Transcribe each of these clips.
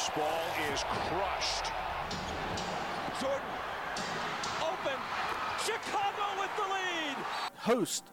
this ball is crushed. Jordan, open. Chicago with the lead. host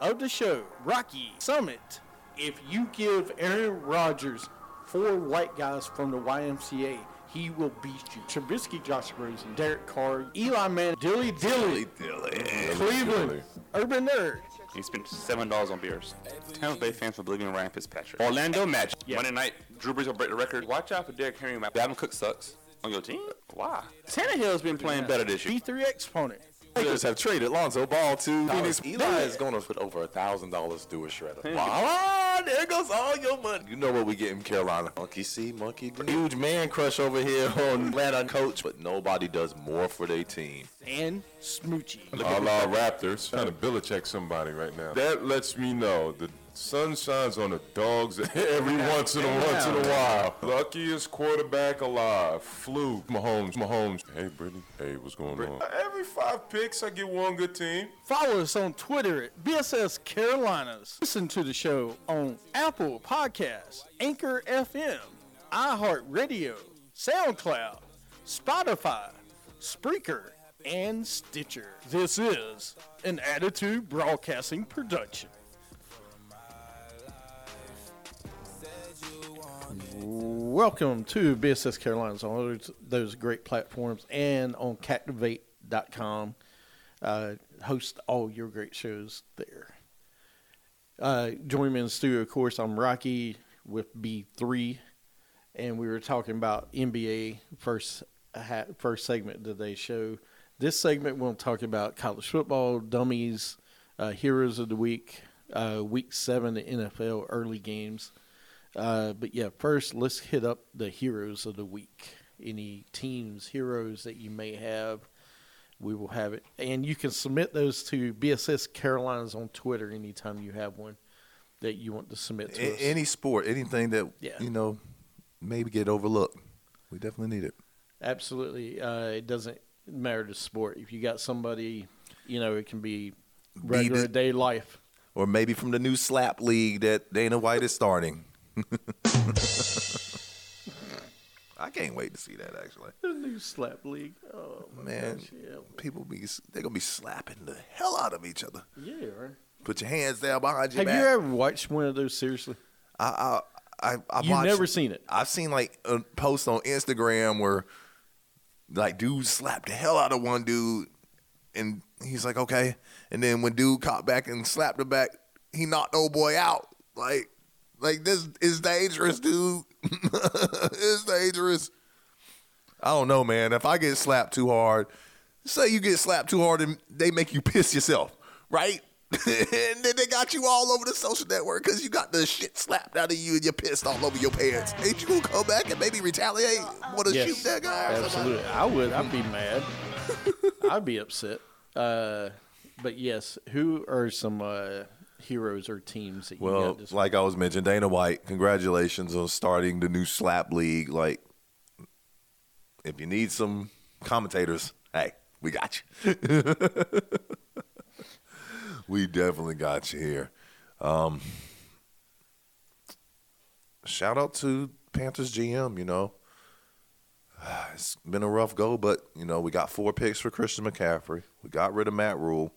of the show, Rocky Summit. If you give Aaron Rodgers four white guys from the YMCA, he will beat you. Trubisky, Josh Rosen, Derek Carr, Eli Manning, Dilly Dilly Dilly, Cleveland, Urban Nerd. He spent seven dollars on beers. Tampa Bay fans for believing in Ryan Fitzpatrick. Orlando match. Monday night, Drew Brees will break the record. Watch out for Derrick Henry. Dalvin Cook sucks on your team. Why? Tannehill's been playing better this year. B3 exponent. Lakers have traded Lonzo Ball to Phoenix. Eli is going to put over a thousand dollars to do a shredder. Hmm. Voila, there goes all your money. You know what we get in Carolina? Monkey see, monkey do. Huge man crush over here on Atlanta coach, but nobody does more for their team. And Smoochie. A la Raptors, trying to Belichick somebody right now. That lets me know the sun shines on the dogs every once in a once in a while. Luckiest quarterback alive. Flew Mahomes. Mahomes. Hey, Brittany. Hey, what's going on? Every five picks, I get one good team. Follow us on Twitter at BSS Carolinas. Listen to the show on Apple Podcasts, Anchor FM, iHeartRadio, SoundCloud, Spotify, Spreaker, and Stitcher. This is an Attitude Broadcasting production. Welcome to BSS Carolinas on those, those great platforms and on Captivate.com. Uh, host all your great shows there. Uh, join me in the studio, of course. I'm Rocky with B3, and we were talking about NBA first ha- first segment of today's show. This segment, we'll talk about college football, dummies, uh, heroes of the week, uh, week seven, the NFL early games. Uh, but yeah, first let's hit up the heroes of the week. Any teams, heroes that you may have, we will have it, and you can submit those to BSS Carolinas on Twitter anytime you have one that you want to submit to A- us. any sport, anything that Yeah. you know maybe get overlooked, we definitely need it. Absolutely, uh, it doesn't matter the sport. If you got somebody, you know, it can be regular day life. Or maybe from the new slap league that Dana White is starting. I can't wait to see that actually. The new slap league. Oh Man, gosh, yeah, people be they're gonna be slapping the hell out of each other. yeah. Right. Put your hands down behind your Have back. you ever watched one of those? Seriously, I I I, I You've watched- never seen it? I've seen like a post on Instagram where like dude slapped the hell out of one dude, and he's like okay, and then when dude caught back and slapped him back, he knocked old boy out. Like like this is dangerous, dude. it's dangerous. I don't know, man. If I get slapped too hard, say you get slapped too hard and they make you piss yourself, right? and then they got you all over the social network because you got the shit slapped out of you and you're pissed all over your pants. Ain't you gonna come back and maybe retaliate? Want to Yes, shoot that guy? absolutely. I would. I'd be mad. I'd be upset. Uh, but yes, who are some uh, heroes or teams that you Well, got like I was mentioning, Dana White, congratulations on starting the new slap league. Like, if you need some commentators, hey, we got you. we definitely got you here. Um, shout out to Panthers GM. You know, it's been a rough go, but you know we got four picks for Christian McCaffrey. We got rid of Matt Rhule.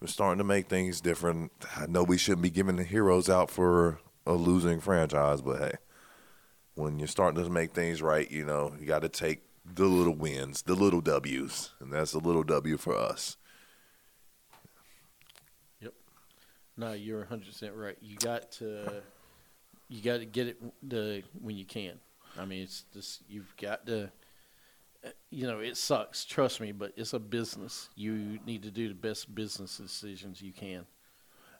We're starting to make things different. I know we shouldn't be giving the heroes out for a losing franchise, but hey, when you're starting to make things right, you know, you got to take the little wins, the little W's, and that's a little W for us. Yep. No, you're 100 percent right. You got to, you got to get it the when you can. I mean, it's just you've got to. You know, it sucks. Trust me, but it's a business. You need to do the best business decisions you can.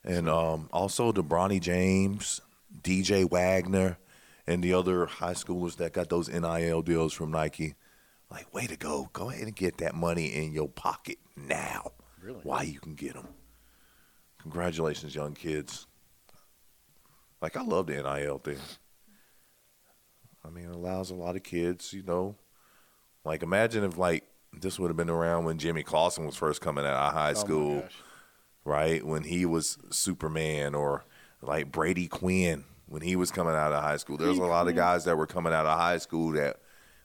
And um, also the Bronny James, DJ Wagner, and the other high schoolers that got those NIL deals from Nike. Like, way to go. Go ahead and get that money in your pocket now. Really? While you can get them. Congratulations, young kids. Like, I love the NIL thing. I mean, it allows a lot of kids, you know. Like, imagine if, like, this would have been around when Jimmy Clausen was first coming out of high Oh school gosh. right? When he was Superman or like Brady Quinn when he was coming out of high school. There's a lot of guys that were coming out of high school that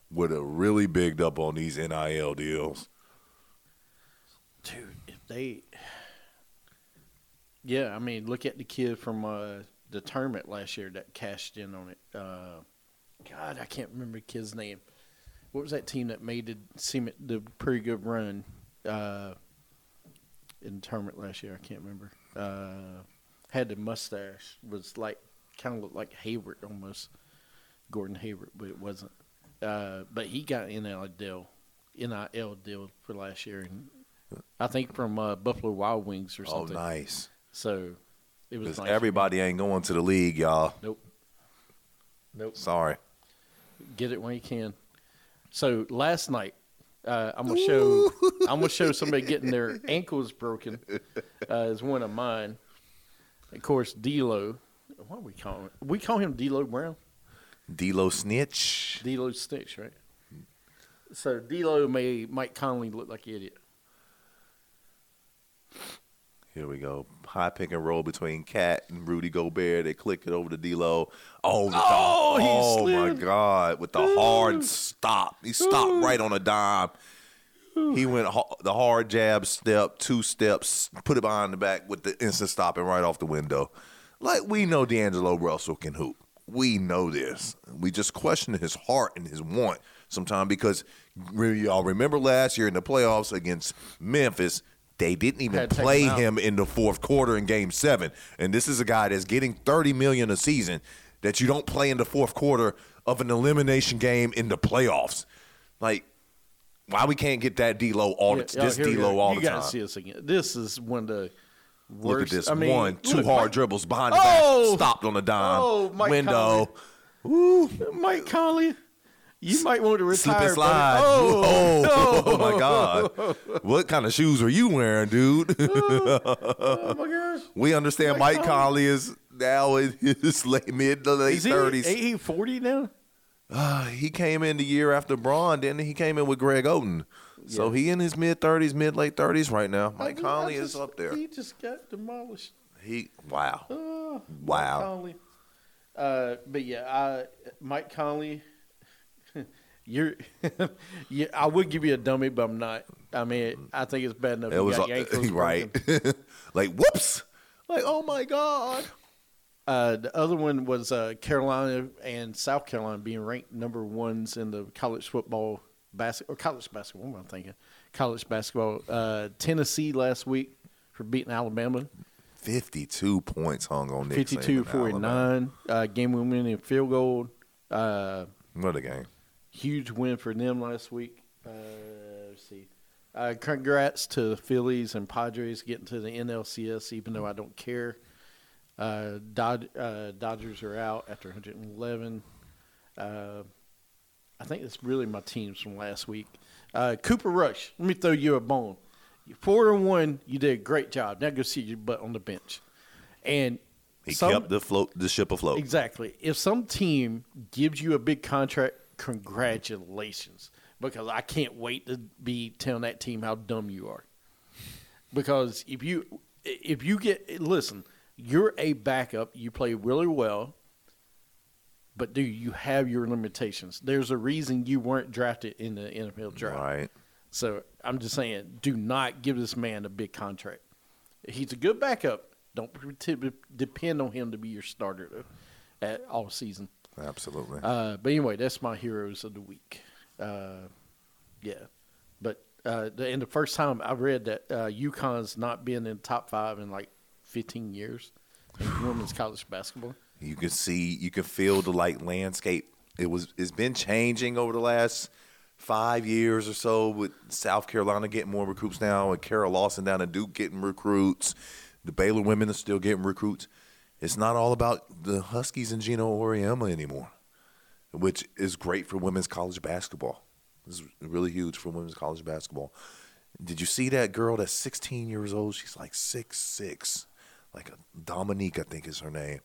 would have really bigged up on these NIL deals. Dude, if they, yeah, I mean, look at the kid from uh, the tournament last year that cashed in on it. Uh, God, I can't remember the kid's name. What was that team that made the seem the pretty good run uh, in the tournament last year? I can't remember. Uh, had the mustache, was like kind of looked like Hayward almost, Gordon Hayward, but it wasn't. Uh, but he got NIL deal, NIL deal for last year, and I think from uh, Buffalo Wild Wings or something. Oh, nice. So it was Because nice. everybody ain't going to the league, y'all. Nope. Nope. Sorry. Get it when you can. So last night, uh, I'm gonna show. I'm gonna show somebody getting their ankles broken. Uh, is one of mine. Of course, D'Lo. What we call him? We call him D'Lo Brown. D'Lo snitch. D'Lo Sticks, right? So D'Lo made Mike Conley look like an idiot. Here we go. High pick and roll between Cat and Rudy Gobert. They click it over to D'Lo. Oh, the- Oh, oh my. God! With the hard stop, he stopped right on a dime. He went ho- the hard jab step, two steps, put it behind the back with the instant stopping right off the window. Like we know D'Angelo Russell can hoop. We know this. We just question his heart and his want sometimes because y'all remember last year in the playoffs against Memphis, they didn't even Had to take play him in the fourth quarter in game seven. And this is a guy that's getting 30 million a season that you don't play in the fourth quarter of an elimination game in the playoffs. Like, why we can't get that D-Lo all the, Yeah, this here we D-Lo go. all you the gotta time? see this again. This is one of the worst. Look at this. I mean, One, two look, hard Mike, dribbles behind the Oh! back. Stopped on a dime. Oh, Mike Window. ooh Mike Conley. You might want to retire. Slip and slide. Oh, oh, oh my God. What kind of shoes are you wearing, dude? oh my gosh. we understand Mike Mike Conley is now in his late mid to late Is he, thirties. ain't he 40 now? Uh, he came in the year after Braun, didn't he? He came in with Greg Oden. So he in his mid thirties, mid late thirties right now. Mike I mean, Conley I is up there. He just got demolished. He wow. Oh, Wow. Mike Conley. Uh, but yeah, I, Mike Conley. You're, yeah. I would give you a dummy, but I'm not. I mean, I think it's bad enough. It you was uh, right. like whoops. Like oh my god. Uh, the other one was uh, Carolina and South Carolina being ranked number ones in the college football basket or college basketball. What am I thinking? College basketball. Uh, Tennessee last week for beating Alabama, Fifty-two points hung on Nick 52 Alabama. 49. Uh, game winning field goal. Uh, What a game. Huge win for them last week. Uh, let's see. Uh, congrats to the Phillies and Padres getting to the NLCS, even though I don't care. Uh, Dod- uh, Dodgers are out after 111. Uh, I think that's really my teams from last week. Uh, Cooper Rush, let me throw you a bone. Four and one, you did a great job. Now go see your butt on the bench. And He some- kept the float the ship afloat. Exactly. If some team gives you a big contract, congratulations. Because I can't wait to be telling that team how dumb you are. Because if you if you get listen, you're a backup, you play really well, but do you have your limitations? There's a reason you weren't drafted in the NFL draft. Right. So I'm just saying, do not give this man a big contract. He's a good backup. Don't depend on him to be your starter though, at all season. Absolutely. Uh, but anyway, that's my heroes of the week. Uh, yeah, but uh, the, and the first time I read that uh, UConn's not been in top five in like 15 years in women's college basketball. You can see, you can feel the like landscape. It was, it's been changing over the last five years or so. With South Carolina getting more recruits now, and Kara Lawson down at Duke getting recruits. The Baylor women are still getting recruits. It's not all about the Huskies and Geno Auriemma anymore, which is great for women's college basketball. It's really huge for women's college basketball. Did you see that girl that's 16 years old? She's like six six, like a Dominique, I think is her name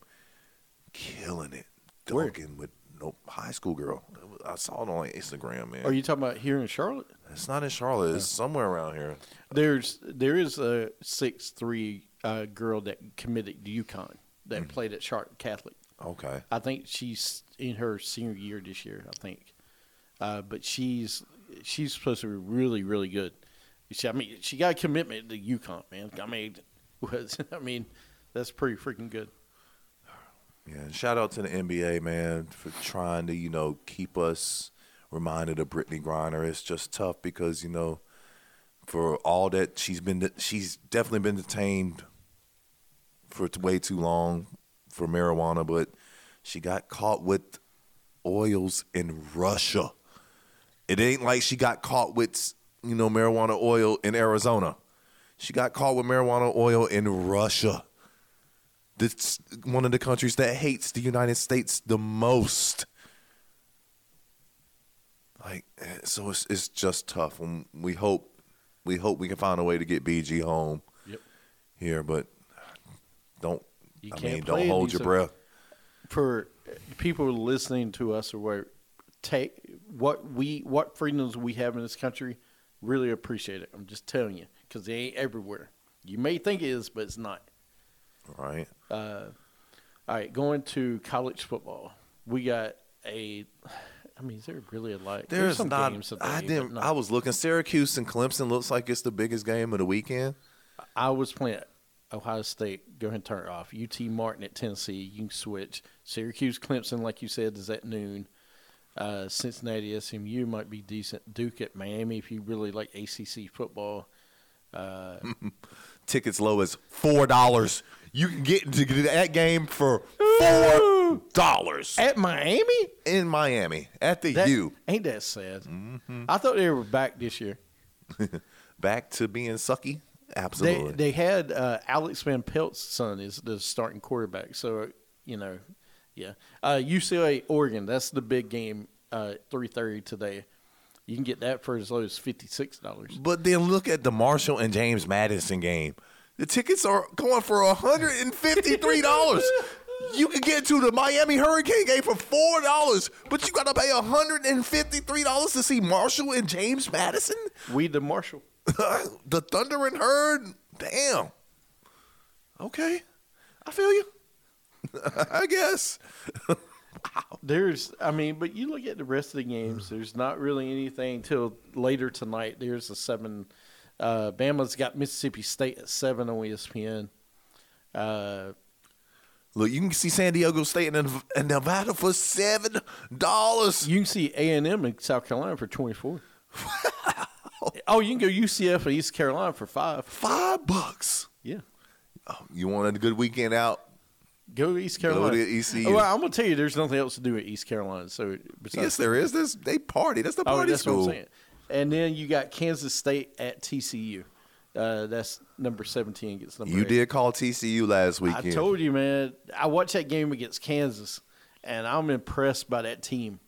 killing it, dunking with no high school girl. I saw it on like Instagram, man. Are you talking about here in Charlotte? it's not in Charlotte. It's somewhere around here. There's there is a six three uh, girl that committed to UConn that Mm. played at Charlotte Catholic. Okay. I think she's in her senior year this year. I think, uh, but she's she's supposed to be really really good. She, I mean, she got a commitment to UConn, man. I mean, was I mean, that's pretty freaking good. Yeah, shout out to the NBA, man, for trying to, you know, keep us reminded of Brittney Griner. It's just tough because, you know, for all that she's been, she's definitely been detained for way too long for marijuana, but she got caught with oils in Russia. It ain't like she got caught with, you know, marijuana oil in Arizona. She got caught with marijuana oil in Russia. That's one of the countries that hates the United States the most. Like, eh, so it's it's just tough. And we hope we hope we can find a way to get BG home Yep. here, but don't. You I mean, don't hold your uh, breath. For people listening to us or where take what we what freedoms we have in this country, really appreciate it. I'm just telling you because they ain't everywhere. You may think it is, but it's not. All right. All right, going to college football. We got a. I mean, is there really a lot? There's some not. games today, I didn't. I was looking. Syracuse and Clemson looks like it's the biggest game of the weekend. I was playing Ohio State. Go ahead and turn it off. UT Martin at Tennessee. You can switch. Syracuse Clemson, like you said, is at noon. Uh, Cincinnati SMU might be decent. Duke at Miami if you really like ACC football. Tickets low as four dollars. You can get into that game for four dollars At Miami? in Miami at the That, U. Ain't that sad? Mm-hmm. I thought they were back this year. Back to being sucky. They Absolutely. they had uh, Alex Van Pelt's son is the starting quarterback. So you know, yeah. Uh, UCLA Oregon. That's the big game. Uh, Three thirty today. You can get that for as low as fifty six dollars. But then look at the Marshall and James Madison game. The tickets are going for $153. you can get to the Miami Hurricane game for $4, but you got to pay $153 to see Marshall and James Madison? We the Marshall. the Thundering Herd? Damn. Okay. I feel you. I guess. There's, I mean, but you look at the rest of the games. There's not really anything till later tonight. There's a seven. Uh, Bama's got Mississippi State at seven on ESPN. Uh, Look, you can see San Diego State and Nevada for $7. you can see A and M in South Carolina for twenty four. oh, you can go UCF or East Carolina for five. Five bucks. Yeah, You want a good weekend out? go to East Carolina. Go to ECU. Oh, well, I'm gonna tell you, there's nothing else to do at East Carolina. So besides Yes, there is. There's, they party. That's the Oh, party that's school. what I'm saying. And then you got Kansas State at TCU. Uh, that's number 17 against number You eight. did call TCU last weekend. I told you, man. I watched that game against Kansas, and I'm impressed by that team.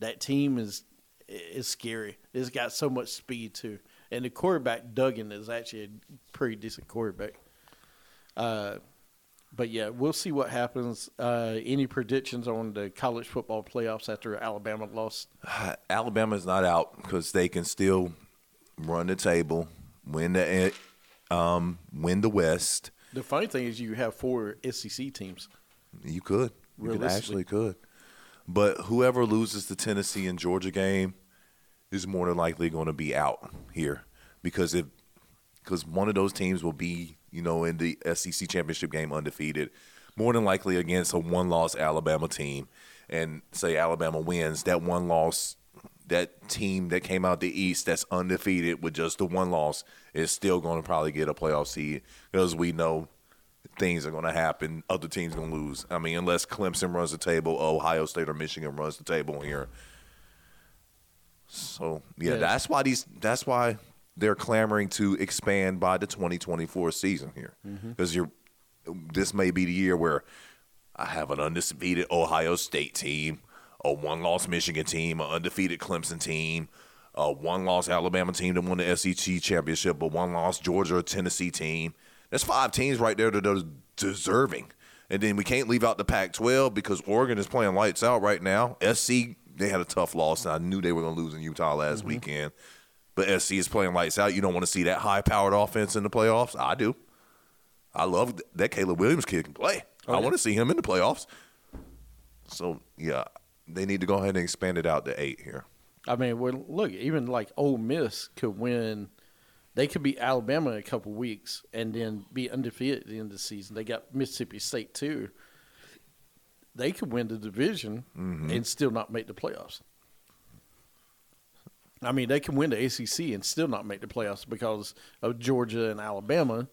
That team is is scary. It's got so much speed too, and the quarterback Duggan is actually a pretty decent quarterback. Uh, but yeah, we'll see what happens. Uh, any predictions on the college football playoffs after Alabama lost? Alabama's not out because they can still run the table, win the um, win the West. The funny thing is, you have four SEC teams. You could. You could actually could. But whoever loses the Tennessee and Georgia game is more than likely going to be out here because if because one of those teams will be you know in the SEC championship game undefeated, more than likely against a one-loss Alabama team, and say Alabama wins that one loss. That team that came out the East that's undefeated with just the one loss is still going to probably get a playoff seed because we know things are going to happen. Other teams going to lose. I mean, unless Clemson runs the table, Ohio State or Michigan runs the table here. So yeah, that's why these. That's why they're clamoring to expand by the 2024 season here mm-hmm. because you're. This may be the year where I have an undefeated Ohio State team, a one-loss Michigan team, an undefeated Clemson team, a one-loss Alabama team that won the SEC championship, a one-loss Georgia or Tennessee team. There's five teams right there that are deserving. And then we can't leave out the Pac-12 because Oregon is playing lights out right now. SC they had a tough loss, and I knew they were going to lose in Utah last mm-hmm. weekend. But SC is playing lights out. You don't want to see that high-powered offense in the playoffs. I do. I love that Caleb Williams kid can play. Oh, I want to see him in the playoffs. So yeah, they need to go ahead and expand it out to eight here. I mean, well, look, even like Ole Miss could win. They could beat Alabama in a couple weeks and then be undefeated at the end of the season. They got Mississippi State too. They could win the division and still not make the playoffs. I mean, they can win the ACC and still not make the playoffs because of Georgia and Alabama.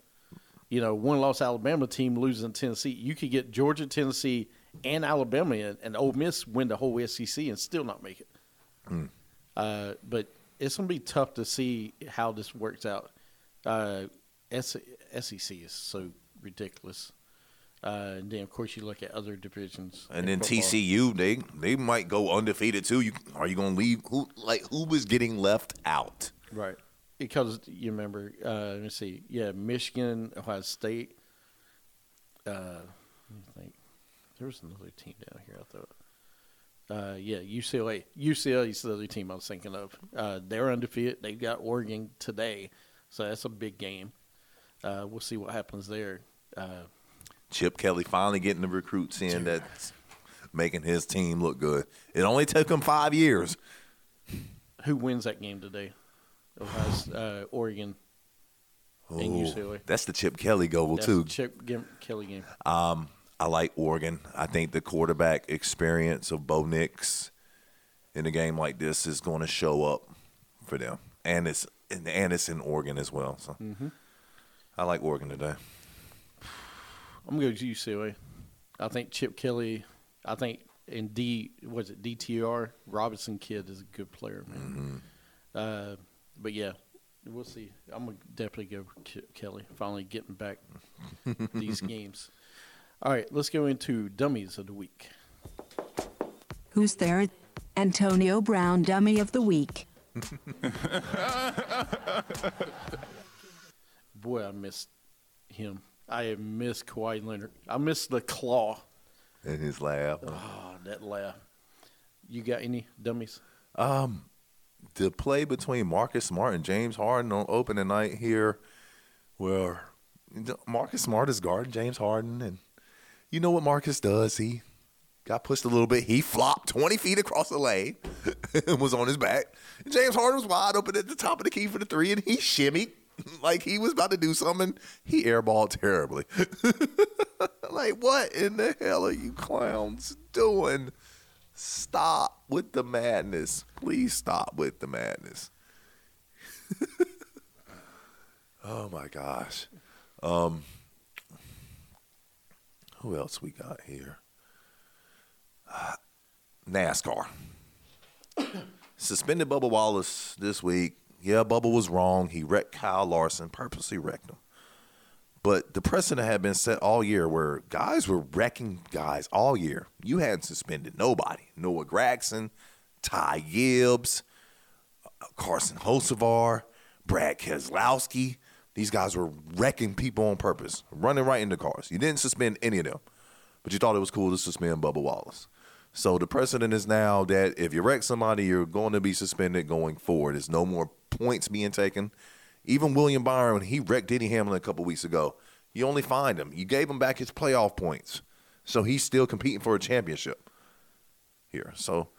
You know, one loss Alabama team losing Tennessee. You could get Georgia, Tennessee, and Alabama in, and Ole Miss win the whole SEC and still not make it. Uh, but it's going to be tough to see how this works out. Uh, SEC is so ridiculous. Uh, and then, of course, you look at other divisions. And then football. TCU, they they might go undefeated too. You are you going to leave? Who like who was getting left out? Right. Because you remember, uh, let me see. Yeah, Michigan, Ohio State. Uh, let me think. There was another team down here, I thought. Uh, yeah, UCLA. UCLA is the other team I was thinking of. Uh, they're undefeated. They've got Oregon today. So that's a big game. Uh, we'll see what happens there. Uh, Chip Kelly finally getting the recruits in that's making his team look good. It only took him five years. who wins that game today? Ohio, uh, Oregon and UCLA. That's the Chip Kelly goal That's too. Chip Kelly game. I like Oregon. I think the quarterback experience of Bo Nix in a game like this is going to show up for them, and it's and, and it's in Oregon as well. So I like Oregon today. I'm gonna go to UCLA. I think Chip Kelly. I think in D was it DTR Robinson kid is a good player, man. Uh, but yeah, we'll see. I'm gonna definitely go Kelly. Finally getting back these games. All right, let's go into dummies of the week. Who's there? Antonio Brown, Dummy of the Week. Boy, I missed him. I have missed Kawhi Leonard. I missed the claw. And his laugh, Oh, that laugh. You got any dummies? Um, the play between Marcus Smart and James Harden on opening night here, where Marcus Smart is guarding James Harden, and you know what Marcus does? He got pushed a little bit. He flopped 20 feet across the lane and was on his back. And James Harden was wide open at the top of the key for the three, and he shimmied like he was about to do something. He airballed terribly. like, what in the hell are you clowns doing? Stop with the madness. Please stop with the madness. oh my gosh. Um who else we got here? Uh, NASCAR. Suspended Bubba Wallace this week. Yeah, Bubba was wrong. He wrecked Kyle Larson, purposely wrecked him. But the precedent had been set all year where guys were wrecking guys all year. You hadn't suspended nobody. Noah Gragson, Ty Gibbs, Carson Hocevar, Brad Keselowski. These guys were wrecking people on purpose, running right into cars. You didn't suspend any of them, but you thought it was cool to suspend Bubba Wallace. So the precedent is now that if you wreck somebody, you're going to be suspended going forward. There's no more points being taken. Even William Byron, he wrecked Denny Hamlin a couple weeks ago. You only fined him. You gave him back his playoff points. So he's still competing for a championship here. So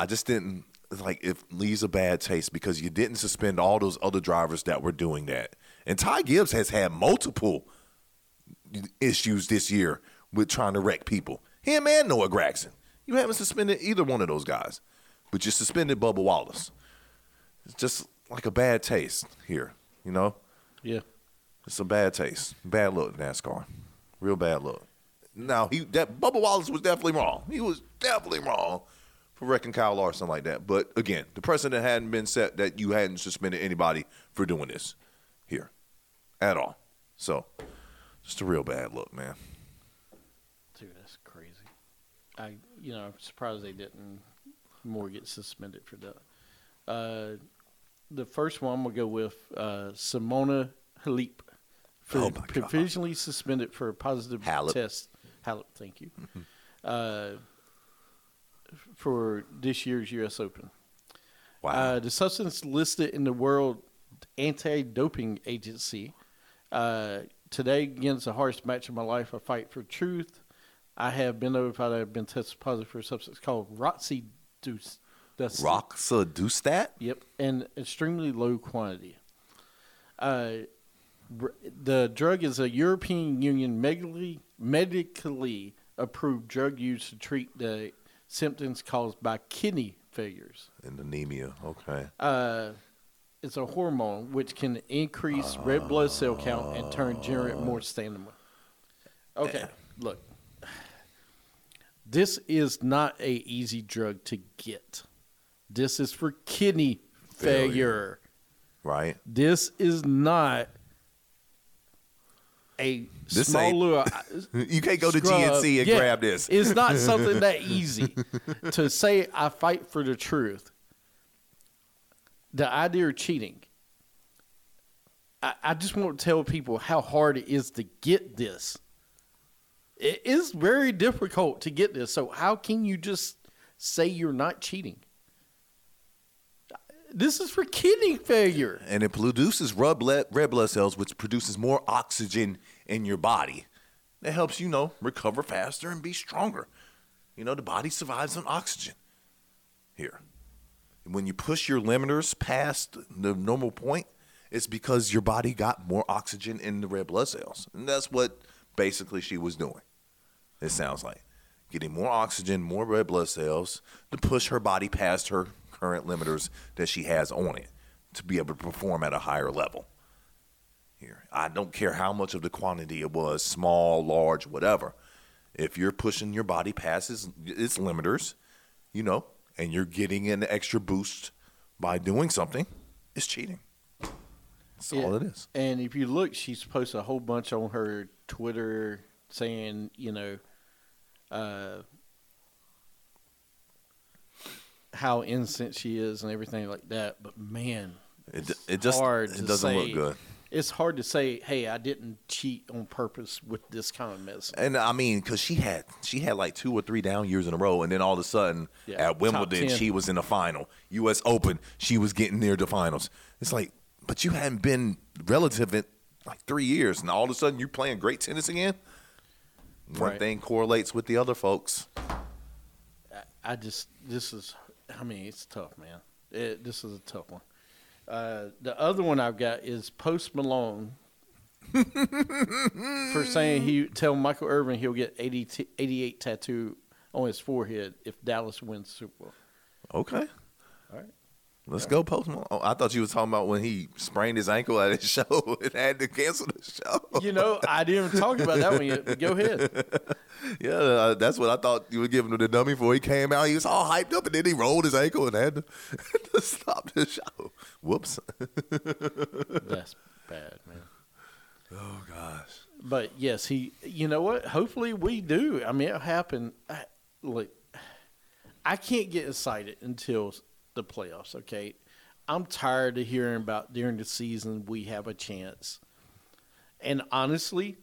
I just didn't like it leaves a bad taste because you didn't suspend all those other drivers that were doing that. And Ty Gibbs has had multiple issues this year with trying to wreck people. Him and Noah Gragson. You haven't suspended either one of those guys, but you suspended Bubba Wallace. It's just like a bad taste here, you know? Yeah. It's a bad taste. Bad look, NASCAR. Real bad look. Now he that Bubba Wallace was definitely wrong. He was definitely wrong for wrecking Kyle Larson like that. But again, the precedent hadn't been set that you hadn't suspended anybody for doing this here at all. So just a real bad look, man. Dude, that's crazy. I, you know, I'm surprised they didn't more get suspended for that. Uh, the first one I'm gonna go with uh, Simona Halep, for Oh, my God. provisionally suspended for a positive Halep. test. Halep, thank you. uh, for this year's U.S. Open. Wow. Uh, the substance listed in the World Anti-Doping Agency. Uh, today against the hardest match of my life, a fight for truth. I have been notified I have been tested positive for a substance called. That's Roxadustat? Yep, in extremely low quantity. Uh, the drug is a European Union medically, medically approved drug used to treat the symptoms caused by kidney failures. And anemia. Okay. Uh, it's a hormone which can increase red blood cell count and turn generate more stamina. Okay, look. This is not a easy drug to get. This is for kidney failure. Failure. Right? This is not a This small little. You can't go to scrub. GNC and Yeah, grab this. It's not something that easy to say. I fight for the truth. The idea of cheating. I, I just want to tell people how hard it is to get this. It is very difficult to get this. So how can you just say you're not cheating? This is for kidney failure. and it produces red blood, red blood cells, which produces more oxygen in your body. That helps you know recover faster and be stronger. You know the body survives on oxygen. Here, when you push your limiters past the normal point, it's because your body got more oxygen in the red blood cells, and that's what basically she was doing. It sounds like getting more oxygen, more red blood cells to push her body past her current limiters that she has on it to be able to perform at a higher level. Here, I don't care how much of the quantity it was, small, large, whatever. If you're pushing your body past its, its limiters, you know, and you're getting an extra boost by doing something, it's cheating. That's all it is. And if you look, she's posted a whole bunch on her Twitter saying, you know, uh, how innocent she is and everything like that. But man, It, it just hard it doesn't say- look good. It's hard to say, hey, I didn't cheat on purpose with this kind of medicine. And I mean, because she had she had like two or three down years in a row, and then all of a sudden Yeah, at Wimbledon she was in the final. U.S. Open she was getting near the finals. It's like, but you hadn't been relative in like three years, and all of a sudden you're playing great tennis again. One Right. thing correlates with the other folks. I just this is I mean it's tough, man. It, this is a tough one. Uh, the other one I've got is Post Malone for saying he tell Michael Irvin he'll get 80 t- 88 tattoo on his forehead if Dallas wins Super Bowl. Okay, All let's go, Post Malone. Oh, I thought you was talking about when he sprained his ankle at his show and had to cancel the show. You know, I didn't talk about that one yet. Go ahead. Yeah, uh, that's what I thought you were giving him the dummy for. He came out, he was all hyped up, and then he rolled his ankle and had to, to stop the show. Whoops. That's bad, man. Oh gosh. But yes, he. You know what? Hopefully, we do. I mean, it happened. I, look, I can't get excited until the playoffs. Okay, I'm tired of hearing about during the season we have a chance. And honestly,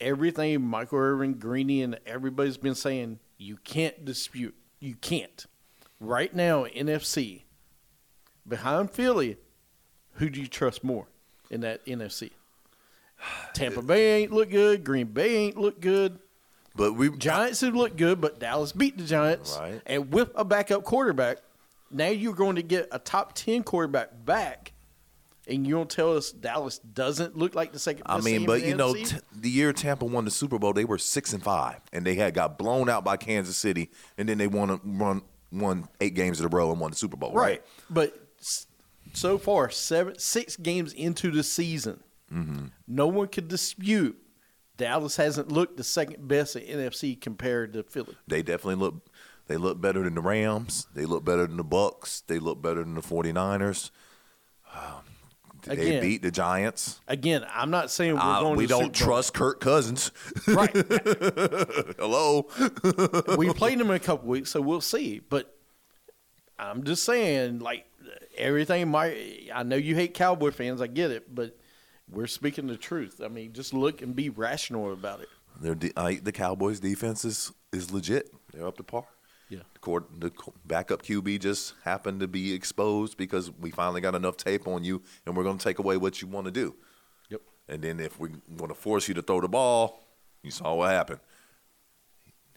everything Michael Irvin, Greeny, and everybody's been saying, you can't dispute. You can't. Right now, NFC behind Philly, who do you trust more in that NFC? Tampa Bay ain't look good. Green Bay ain't look good. But we Giants have looked good, but Dallas beat the Giants. Right. And with a backup quarterback, now you're going to get a top 10 quarterback back, and you don't tell us Dallas doesn't look like the second I mean, but you know, t- the year Tampa won the Super Bowl, they were six and five, and they had got blown out by Kansas City, and then they won a, won won eight games in a row and won the Super Bowl. Right. right. But so far, seven, six games into the season, Mm-hmm. no one could dispute Dallas hasn't looked the second best in NFC compared to Philly. They definitely look. They look better than the Rams. They look better than the Bucs. They look better than the 49ers. Um, they Again, beat the Giants. Again, I'm not saying we're Uh, going we don't trust Kirk Cousins. Right. Hello. we played them in a couple weeks, so we'll see. But I'm just saying, like everything might. I know you hate Cowboy fans. I get it, but we're speaking the truth. I mean, just look and be rational about it. Their de- uh, the Cowboys' defense is, is legit. They're up to par. Yeah. The, court, the backup QB just happened to be exposed because we finally got enough tape on you, and we're going to take away what you want to do. Yep. And then if we want to force you to throw the ball, you saw what happened.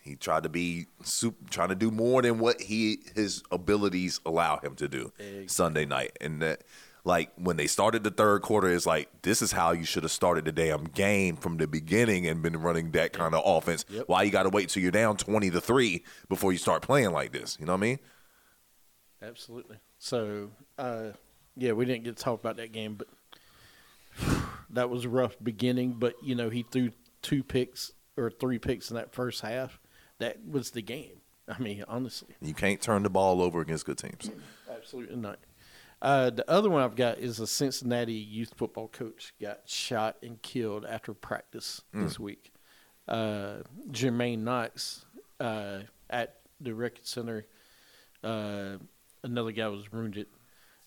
He tried to be super, trying to do more than what he his abilities allow him to do Sunday night. And that, like when they started the third quarter, it's like this is how you should have started the damn game from the beginning and been running that kind of offense. Yep. Why you got to wait till you're down twenty to three before you start playing like this? You know what I mean? Absolutely. So, uh, yeah, we didn't get to talk about that game, but that was a rough beginning. But you know, he threw two picks or three picks in that first half. That was the game. I mean, honestly, You can't turn the ball over against good teams. absolutely not. Uh, the other one I've got is a Cincinnati youth football coach got shot and killed after practice this week. Uh, Jermaine Knox uh, at the Record Center. Uh, another guy was wounded.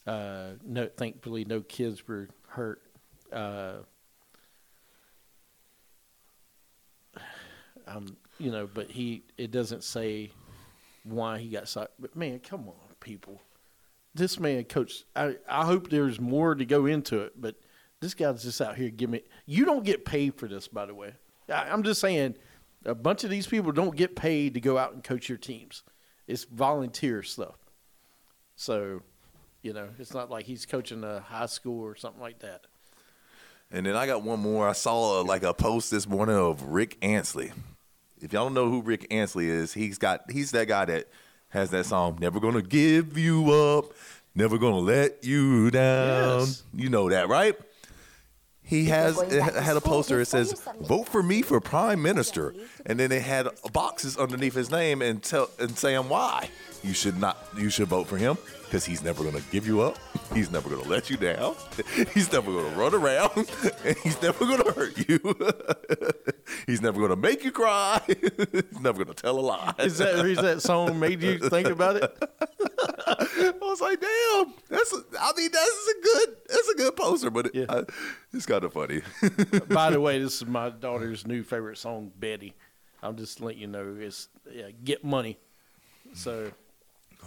Uh, no, thankfully, no kids were hurt. Uh, um, you know, but he it doesn't say why he got shot. But man, come on, people. This man, coach. I I hope there's more to go into it, but this guy's just out here giving me. You don't get paid for this, by the way. I, I'm just saying, a bunch of these people don't get paid to go out and coach your teams. It's volunteer stuff. So, you know, it's not like he's coaching a high school or something like that. And then I got one more. I saw uh, like a post this morning of Rick Astley. If y'all don't know who Rick Astley is, he's got he's that guy that has that song "Never Gonna Give You Up, Never Gonna Let You Down." Yes. You know that, right? He has had a poster. It says "Vote for me for Prime Minister," and then it had boxes underneath his name and tell and saying why you should not you should vote for him because he's never gonna give you up. He's never gonna let you down. He's never gonna run around, and he's never gonna hurt you. he's never gonna make you cry. he's never gonna tell a lie. Is that the reason that song made you think about it? I was like, damn, that's. A, I mean, that's a good. That's a good poster, but it, Yeah. I- it's kind of funny. By the way, this is my daughter's new favorite song, Betty. I'm just letting you know it's yeah, get money. So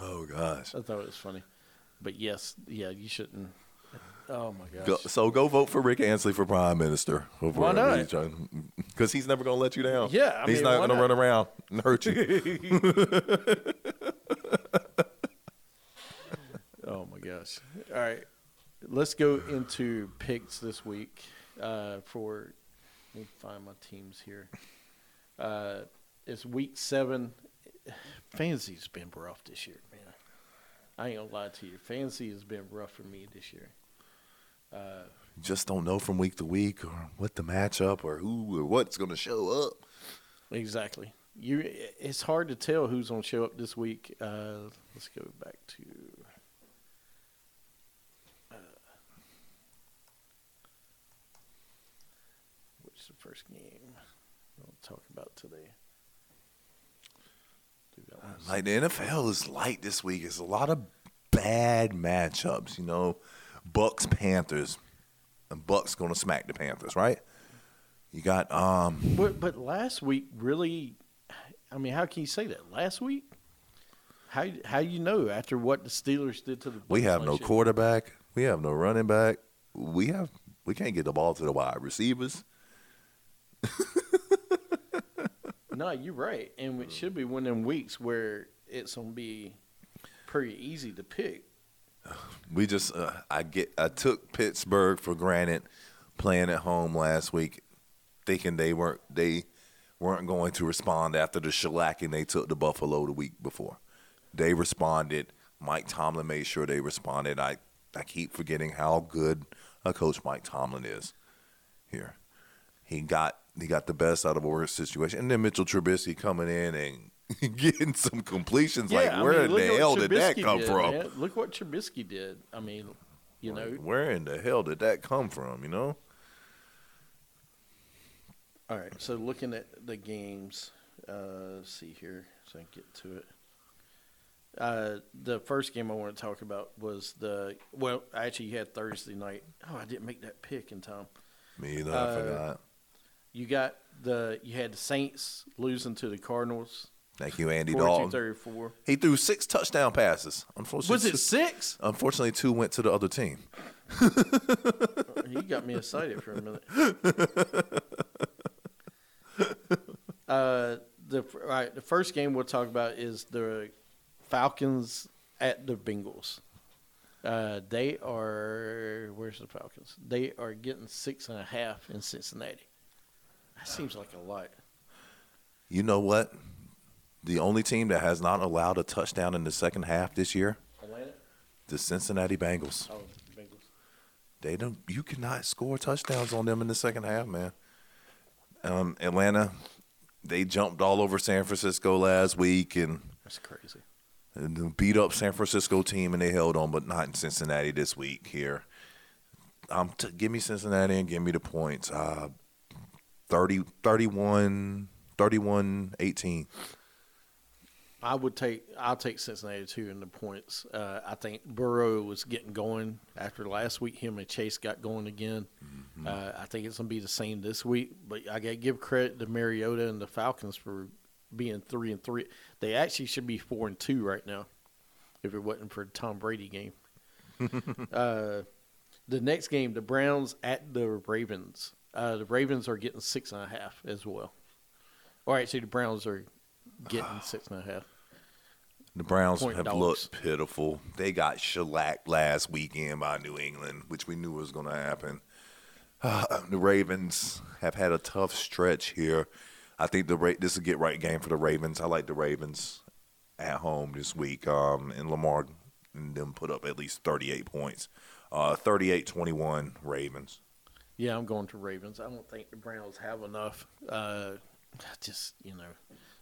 oh gosh. I thought it was funny. But yes, yeah, you shouldn't. Oh my gosh. Go, so go vote for Rick Astley for prime minister. Why not? Because he's never gonna let you down. Yeah, I he's mean, not gonna not? run around and hurt you. Gosh. All right. Let's go into picks this week uh, for let me find my teams here. Uh, it's week seven. Fantasy's been rough this year, man. I ain't gonna lie to you. Fantasy has been rough for me this year. Just don't know from week to week or what the matchup or who or what's gonna show up. Exactly. You. It's hard to tell who's gonna show up this week. Uh, let's go back to. uh, What's the first game I'll talk about today? Like the NFL is light this week. It's a lot of bad matchups. You know, Bucs Panthers, and Bucs gonna smack the Panthers, right? You got um. But but last week really, I mean, how can you say that? Last week, how how you know after what the Steelers did to the We have no year? quarterback. We have no running back. We have we can't get the ball to the wide receivers. No, you're right, and it should be one of them weeks where it's gonna be pretty easy to pick. We just uh, I get I took Pittsburgh for granted playing at home last week, thinking they weren't they weren't going to respond after the shellacking they took to Buffalo the week before. They responded. Mike Tomlin made sure they responded. I I keep forgetting how good a coach Mike Tomlin is here. He got he got the best out of a worse situation, and then Mitchell Trubisky coming in and getting some completions. like I where mean, the hell did that come did, from? man. Look what Trubisky did. I mean, you know. Where in the hell did that come from? You know. All right, so looking at the games, uh, let's see here, so I can get to it. Uh, the first game I want to talk about was the well, actually, you had Thursday night. Oh, I didn't make that pick in time. Me either. Uh, I forgot. You got the you had the Saints losing to the Cardinals, Thank you, Andy 42 Dalton. 34. He threw six touchdown passes. Unfortunately, Was it two- six? Unfortunately, two went to the other team. You got me excited for a minute. uh, the right. The first game we'll talk about is the Falcons at the Bengals. Uh, they are where's the Falcons? They are getting six and a half in Cincinnati. That seems like a lot. You know what? The only team that has not allowed a touchdown in the second half this year, Atlanta. the Cincinnati Bengals. Oh, Bengals. They don't. You cannot score touchdowns on them in the second half, man. Um, Atlanta, they jumped all over San Francisco last week and, That's crazy. and beat up San Francisco team, and they held on, but not in Cincinnati this week. Here, um, t- give me Cincinnati and give me the points. Uh, 30, 31, 31 18. I would take. I'll take Cincinnati too in the points. Uh, I think Burrow was getting going after last week. Him and Chase got going again. Uh, I think it's gonna be the same this week. But I got to give credit to Mariota and the Falcons for being three and three. They actually should be four and two right now, if it wasn't for the Tom Brady game. uh, the next game, the Browns at the Ravens. Uh, the Ravens are getting six and a half as well. All right, actually, the Browns are getting six and a half. The Browns Point have dogs. looked pitiful. They got shellacked last weekend by New England, which we knew was going to happen. the Ravens have had a tough stretch here. I think the Ra- this is a get right game for the Ravens. I like the Ravens at home this week. Um, and Lamar and them put up at least 38 points. Uh, 38-21 Ravens. Yeah, I'm going to Ravens. I don't think the Browns have enough. Uh, just you know,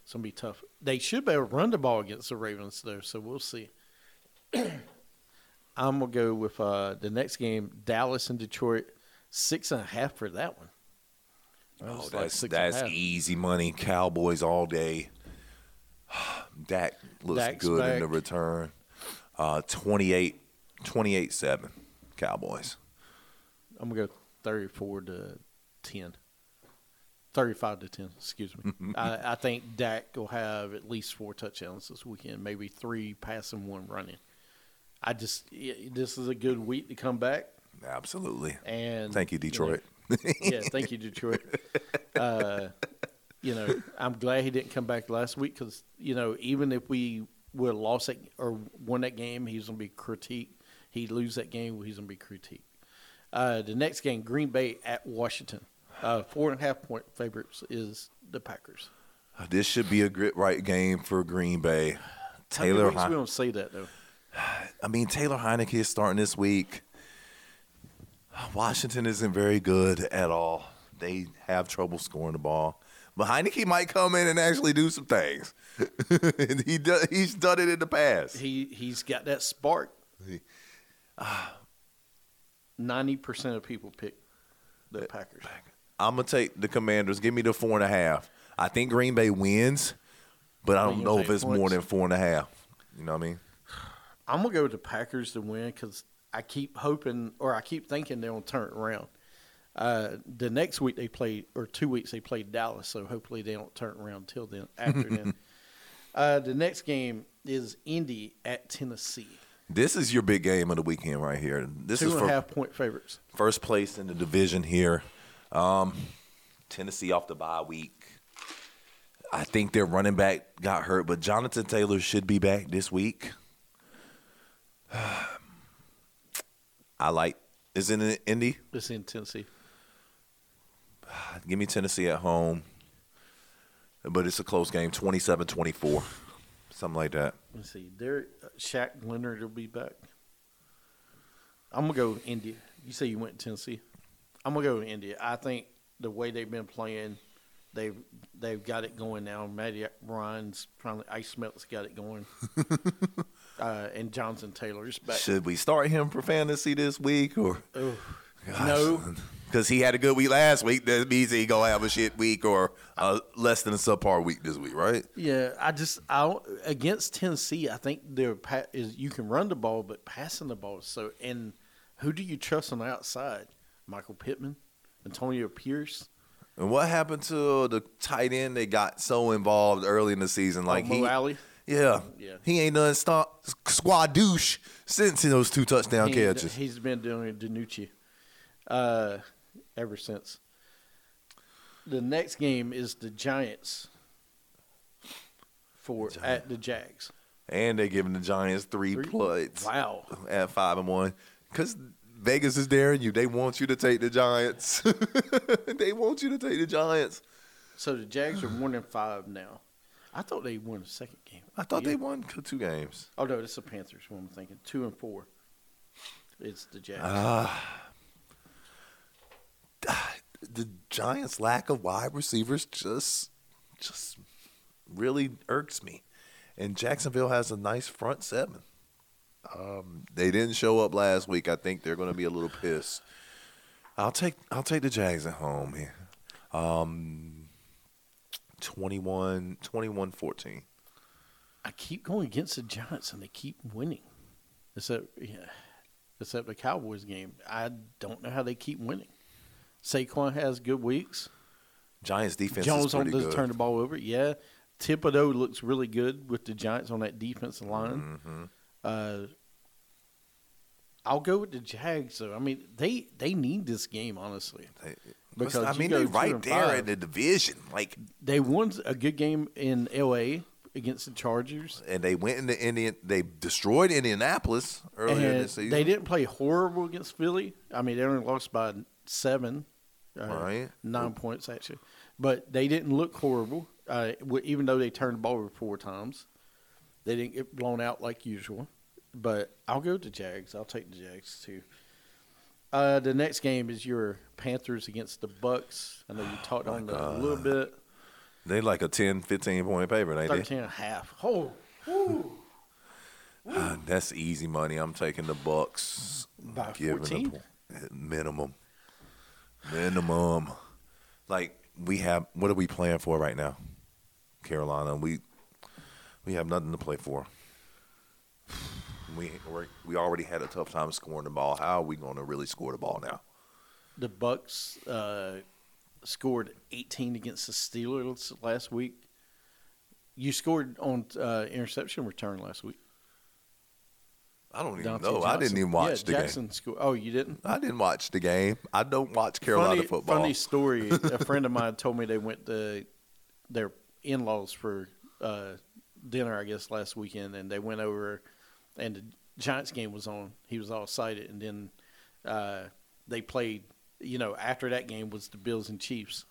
it's gonna be tough. They should be able to run the ball against the Ravens though, so we'll see. I'm gonna go with uh, the next game, Dallas and Detroit, six and a half for that one. That Oh, was like that's six and a that's half. easy money. Cowboys all day. Dak looks Dak's good in the return. Uh, 28 28-7 Cowboys. I'm gonna go 34 to 10. 35 to 10, excuse me. I, I think Dak will have at least four touchdowns this weekend, maybe three passing, one running. I just, yeah, this is a good week to come back. Absolutely. And Thank you, know, Detroit. yeah, thank you, Detroit. Uh, you know, I'm glad he didn't come back last week because you know even if we would have lost that or won that game, he's gonna be critiqued. He lose that game, he's gonna be critiqued. Uh, the next game, Green Bay at Washington. Uh, four and a half point favorites is the Packers. This should be a grit right game for Green Bay. Taylor, we don't say that though. I mean Taylor Heinicke is starting this week. Washington isn't very good at all. They have trouble scoring the ball. But Heinicke might come in and actually do some things. he do, he's done it in the past. He he's got that spark. He- Ninety percent of people pick the Packers. I'm gonna take the Commanders. Give me the four and a half. I think Green Bay wins, but I don't you know gonna if it's more than four and a half. You know what I mean? I'm gonna go with the Packers to win because I keep hoping or I keep thinking they'll turn it around. Uh, the next week they play or two weeks they play Dallas, so hopefully they don't turn around until then. After then, uh, the next game is Indy at Tennessee. This is your big game of the weekend right here. This Two is and for half point favorites. first place in the division here. Um, Tennessee off the bye week. I think their running back got hurt, but Jonathan Taylor should be back this week. I like. Is it in Indy? It's in Tennessee. Give me Tennessee at home. But it's a close game, 27-24. Something like that. Let's see. There, Shaq Leonard will be back. I'm gonna go India. You say you went to Tennessee. I'm gonna go to India. I think the way they've been playing, they've they've got it going now. Matty Ryan's finally Ice Melt's got it going, uh, and Jonathan Taylor's back. Should we start him for fantasy this week or No, Because he had a good week last week. That means he gonna have a shit week or a less than a subpar week this week, right? yeah. I just I don't- against Tennessee. I think their pa- is you can run the ball, but passing the ball so. And who do you trust on the outside? Michael Pittman, Antonio Pierce. And what happened to the tight end? They got so involved early in the season, like Mo he, Alley? yeah, Yeah. he ain't done stop squad douche since those two touchdown He- catches. He's been doing Danucci uh, ever since. The next game is the Giants for at the Jags. And they're giving the Giants three, Three? points Wow. at five and one. Because Vegas is daring you. They want you to take the Giants. they want you to take the Giants. So the Jags are one and five now. I thought they won the second game. I thought Yeah. they won two games. Oh no, it's the Panthers. What I'm thinking, two and four. It's the Jags. Ah. The Giants' lack of wide receivers just, just really irks me. And Jacksonville has a nice front seven. Um, they didn't show up last week. I think they're going to be a little pissed. I'll take I'll take the Jags at home here. Um, 21, 21-14. I keep going against the Giants and they keep winning. Except, yeah, except the Cowboys game. I don't know how they keep winning. Saquon has good weeks. Giants defense Jones is pretty doesn't good. turn the ball over. Yeah, Thibodeaux looks really good with the Giants on that defensive line. Mm-hmm. Uh, I'll go with the Jags. Though I mean, they they need this game honestly. They- Because I mean, they two right there five. in the division. Like They won a good game in L.A. against the Chargers. and they went into Indian. They destroyed Indianapolis earlier and this season. they didn't play horrible against Philly. I mean, they only lost by seven, Right. nine points actually, but they didn't look horrible. Uh, even though they turned the ball over four times, they didn't get blown out like usual. But I'll go to Jags. I'll take the Jags too. Uh, the next game is your Panthers against the Bucs. I know you talked on that a little bit. They like a 10, 15 point favorite, ain't 13 and a half. Oh, they? Ah, that's easy money. I'm taking the Bucs. By 14? po- minimum, minimum. Like we have, what are we playing for right now? Carolina. We we have nothing to play for. We we're, already had a tough time scoring the ball. How are we going to really score the ball now? the Bucs uh, scored 18 against the Steelers last week. You scored on uh, interception return last week. I don't even Dante know. I didn't even watch yeah, the Jackson game. Scored. Oh, you didn't? I didn't watch the game. I don't watch Carolina funny, football. Funny story. a friend of mine told me they went to their in-laws for uh, dinner, I guess, last weekend, and they went over, and the Giants game was on. He was all excited, and then uh, they played. You know, after that game was the Bills and Chiefs.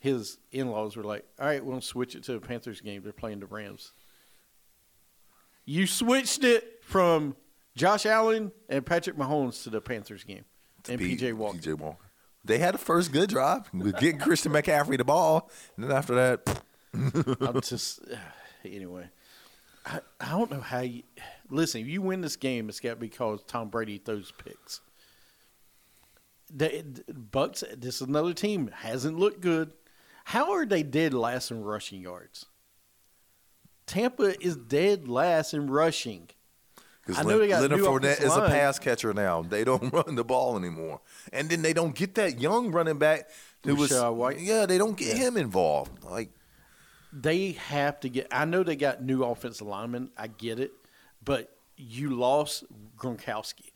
His in-laws were like, "All right, we'll switch it to the Panthers game. They're playing the Rams." You switched it from Josh Allen and Patrick Mahomes to the Panthers game and PJ Walker. PJ Walker. They had the first good drive with getting Christian McCaffrey the ball, and then after that, I'm just anyway. I, I don't know how you listen. If you win this game, it's got to be because Tom Brady throws picks. The, the Bucs. This is another team hasn't looked good. How are they dead last in rushing yards? Tampa is dead last in rushing. Because I know they got Leonard Fournette is a pass catcher now. They don't run the ball anymore, and then they don't get that young running back who was White? yeah. They don't get him involved. Like They have to get. I know they got new offensive linemen. I get it, but you lost Gronkowski.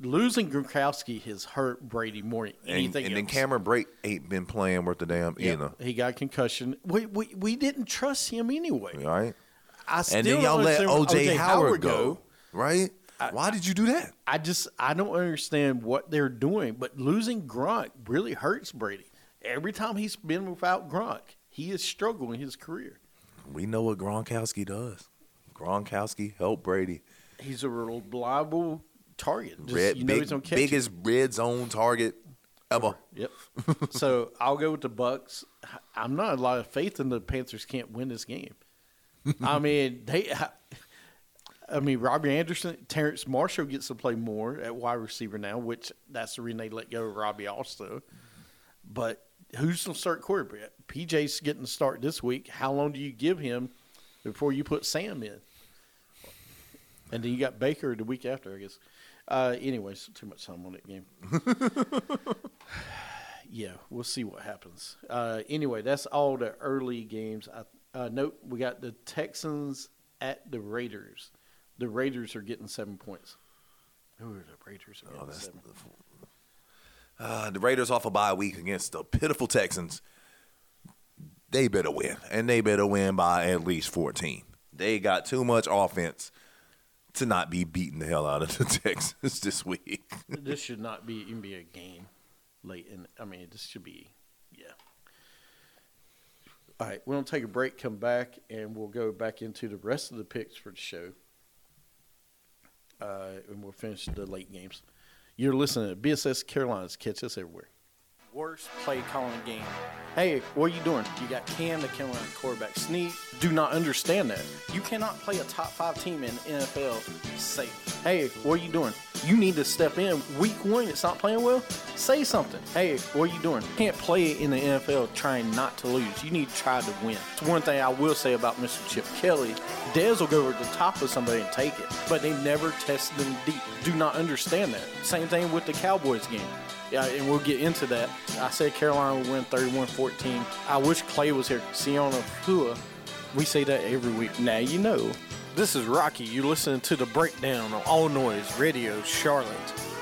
Losing Gronkowski has hurt Brady more than and, anything and then else. Cameron Brate ain't been playing worth the damn Yeah, either. he got concussion. We, we we didn't trust him anyway. All right, I still and then y'all let OJ, why Howard go. Right? Why did you do that? I just I don't understand what they're doing. But losing Gronk really hurts Brady. Every time he's been without Gronk, he has struggled in his career. We know what Gronkowski does. Gronkowski helped Brady. He's a reliable target. Just, Red, you know big, he's gonna catch biggest red zone target ever. Yep. so I'll go with the Bucs. I'm not a lot of faith in the Panthers can't win this game. I mean, they. I mean, Robbie Anderson, Terrace Marshall gets to play more at wide receiver now, which that's the reason they let go of Robbie also. But who's going to start quarterback? PJ's getting to start this week. How long do you give him before you put Sam in? And then you got Baker the week after, I guess. Uh, anyways, too much time on that game. yeah, we'll see what happens. Uh, anyway, that's all the early games. I, uh, note we got the Texans at the Raiders. The Raiders are getting seven points. Who are the Raiders? Are getting that's seven? Uh, the Raiders off a bye week against the pitiful Texans. they better win, and they better win by at least 14. They got too much offense to not be beating the hell out of the Texans this week. this should not be even be a game late in. I mean, this should be yeah. All right, we're gonna take a break, come back, and we'll go back into the rest of the picks for the show, uh, and we'll finish the late games. You're listening to BSS Carolinas. Catch us everywhere. Worst play calling game. Hey, what are you doing? You got Cam, the Carolina quarterback. Sneak. Do not understand that. You cannot play a top five team in NFL safe. Hey, what are you doing? You need to step in. Week one, it's not playing well. Say something. Hey, what are you doing? Can't play in the NFL trying not to lose. You need to try to win. It's one thing I will say about Mr. Chip Kelly. Dez will go over the top of somebody and take it, but they never test them deep. Do not understand that. Same thing with the Cowboys game. Yeah, and we'll get into that. I said Carolina would win 31-14. I wish Clay was here. Siona Fua. We say that every week. Now you know. This is Rocky. You're listening to the breakdown on All Noise Radio Charlotte.